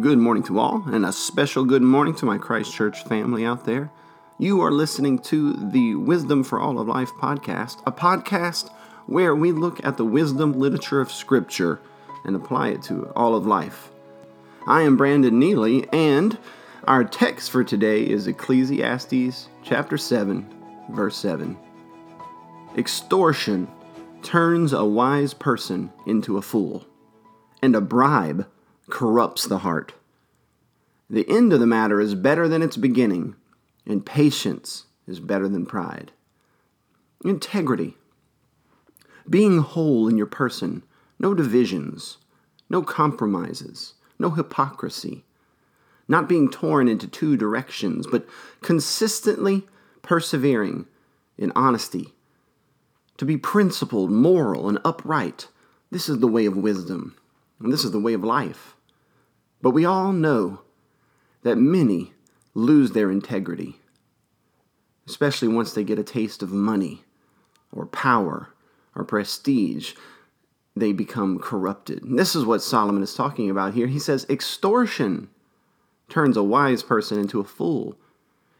Good morning to all, and a special good morning to my Christchurch family out there. You are listening to the Wisdom for All of Life podcast, a podcast where we look at the wisdom literature of Scripture and apply it to all of life. I am Brandon Neely, and our text for today is Ecclesiastes chapter 7, verse 7. Extortion turns a wise person into a fool, and a bribe corrupts the heart. The end of the matter is better than its beginning, and patience is better than pride. Integrity. Being whole in your person, no divisions, no compromises, no hypocrisy. Not being torn into two directions, but consistently persevering in honesty. To be principled, moral, and upright. This is the way of wisdom, and this is the way of life. But we all know that many lose their integrity, especially once they get a taste of money or power or prestige. They become corrupted. This is what Solomon is talking about here. He says, Extortion turns a wise person into a fool,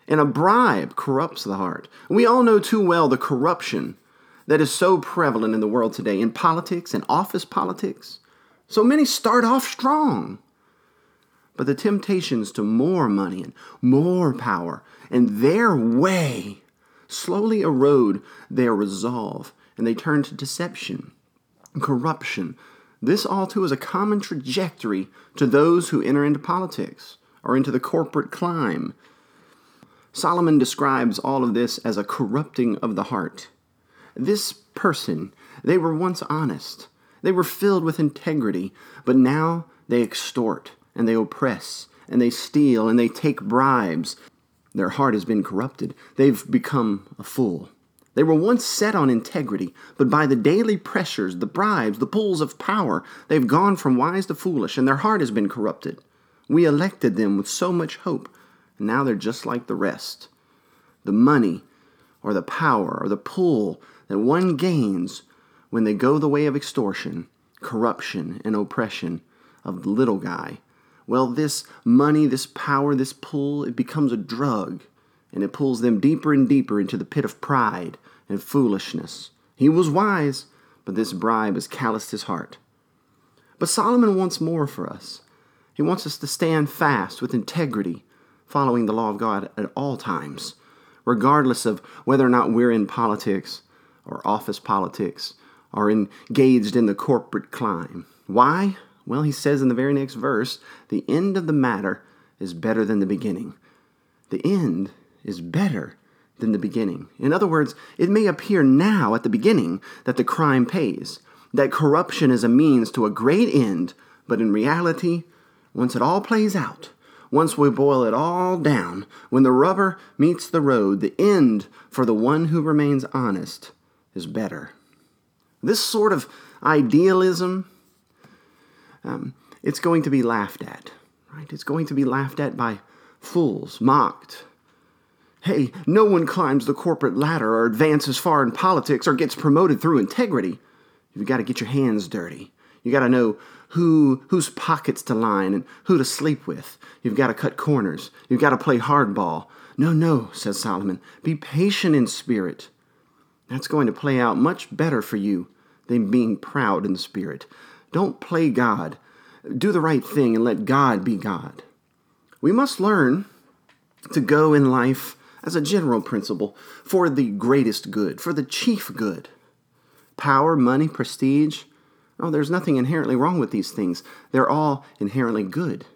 and a bribe corrupts the heart. We all know too well the corruption that is so prevalent in the world today in politics and office politics. So many start off strong but the temptations to more money and more power and their way slowly erode their resolve and they turn to deception, corruption. This all too is a common trajectory to those who enter into politics or into the corporate climb. Solomon describes all of this as a corrupting of the heart. This person, they were once honest. They were filled with integrity, but now they extort and they oppress, and they steal, and they take bribes. Their heart has been corrupted. They've become a fool. They were once set on integrity, but by the daily pressures, the bribes, the pulls of power, they've gone from wise to foolish, and their heart has been corrupted. We elected them with so much hope, and now they're just like the rest. The money, or the power, or the pull that one gains when they go the way of extortion, corruption, and oppression of the little guy well, this money, this power, this pull, it becomes a drug, and it pulls them deeper and deeper into the pit of pride and foolishness. He was wise, but this bribe has calloused his heart. But Solomon wants more for us. He wants us to stand fast with integrity, following the law of God at all times, regardless of whether or not we're in politics or office politics or engaged in the corporate climb. Why? Well, he says in the very next verse, the end of the matter is better than the beginning. The end is better than the beginning. In other words, it may appear now at the beginning that the crime pays, that corruption is a means to a great end, but in reality, once it all plays out, once we boil it all down, when the rubber meets the road, the end for the one who remains honest is better. This sort of idealism um, it's going to be laughed at, right? It's going to be laughed at by fools, mocked. Hey, no one climbs the corporate ladder or advances far in politics or gets promoted through integrity. You've got to get your hands dirty. You got to know who whose pockets to line and who to sleep with. You've got to cut corners. You've got to play hardball. No, no, says Solomon. Be patient in spirit. That's going to play out much better for you than being proud in spirit. Don't play God. Do the right thing and let God be God. We must learn to go in life as a general principle for the greatest good, for the chief good. Power, money, prestige. Oh, there's nothing inherently wrong with these things. They're all inherently good.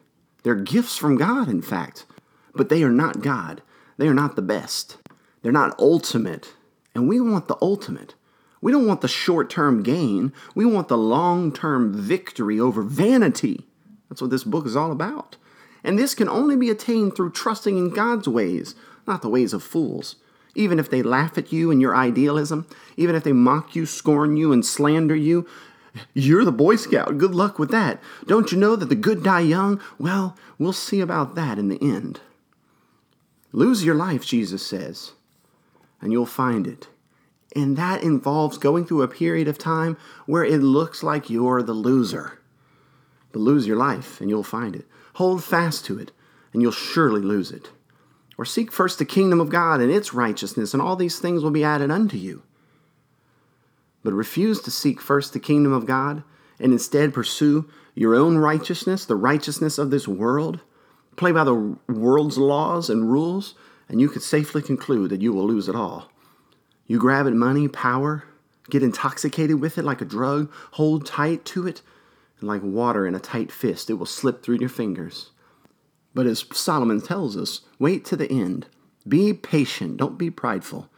They're gifts from God, in fact, but they are not God. They are not the best. They're not ultimate. And we want the ultimate. We don't want the short term gain. We want the long term victory over vanity. That's what this book is all about. And this can only be attained through trusting in God's ways, not the ways of fools. Even if they laugh at you and your idealism, even if they mock you, scorn you, and slander you, you're the Boy Scout. Good luck with that. Don't you know that the good die young? Well, we'll see about that in the end. Lose your life, Jesus says, and you'll find it. And that involves going through a period of time where it looks like you're the loser. but lose your life and you'll find it. Hold fast to it and you'll surely lose it. Or seek first the kingdom of God and its righteousness, and all these things will be added unto you. But refuse to seek first the kingdom of God and instead pursue your own righteousness, the righteousness of this world, play by the world's laws and rules, and you could safely conclude that you will lose it all. You grab at money, power, get intoxicated with it like a drug, hold tight to it, and like water in a tight fist, it will slip through your fingers. But as Solomon tells us, wait to the end. Be patient, don't be prideful,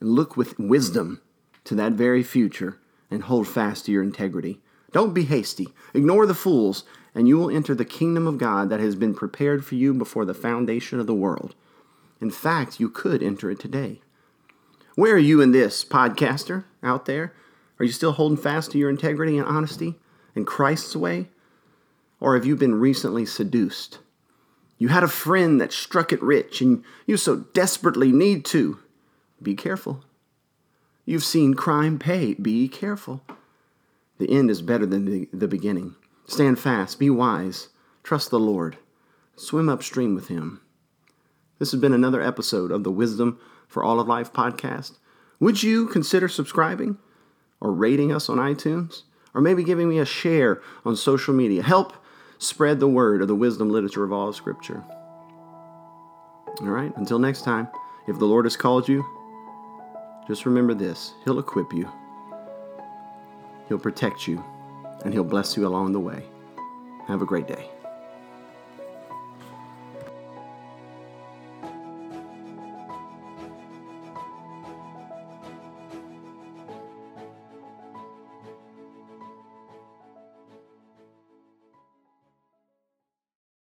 and look with wisdom to that very future and hold fast to your integrity. Don't be hasty. Ignore the fools, and you will enter the kingdom of God that has been prepared for you before the foundation of the world. In fact, you could enter it today. Where are you in this, podcaster out there? Are you still holding fast to your integrity and honesty and Christ's way? Or have you been recently seduced? You had a friend that struck it rich and you so desperately need to. Be careful. You've seen crime pay. Be careful. The end is better than the, the beginning. Stand fast. Be wise. Trust the Lord. Swim upstream with Him. This has been another episode of the Wisdom for All of Life podcast. Would you consider subscribing or rating us on iTunes? Or maybe giving me a share on social media. Help spread the word of the wisdom literature of all of Scripture. All right, until next time, if the Lord has called you, just remember this He'll equip you, He'll protect you, and He'll bless you along the way. Have a great day.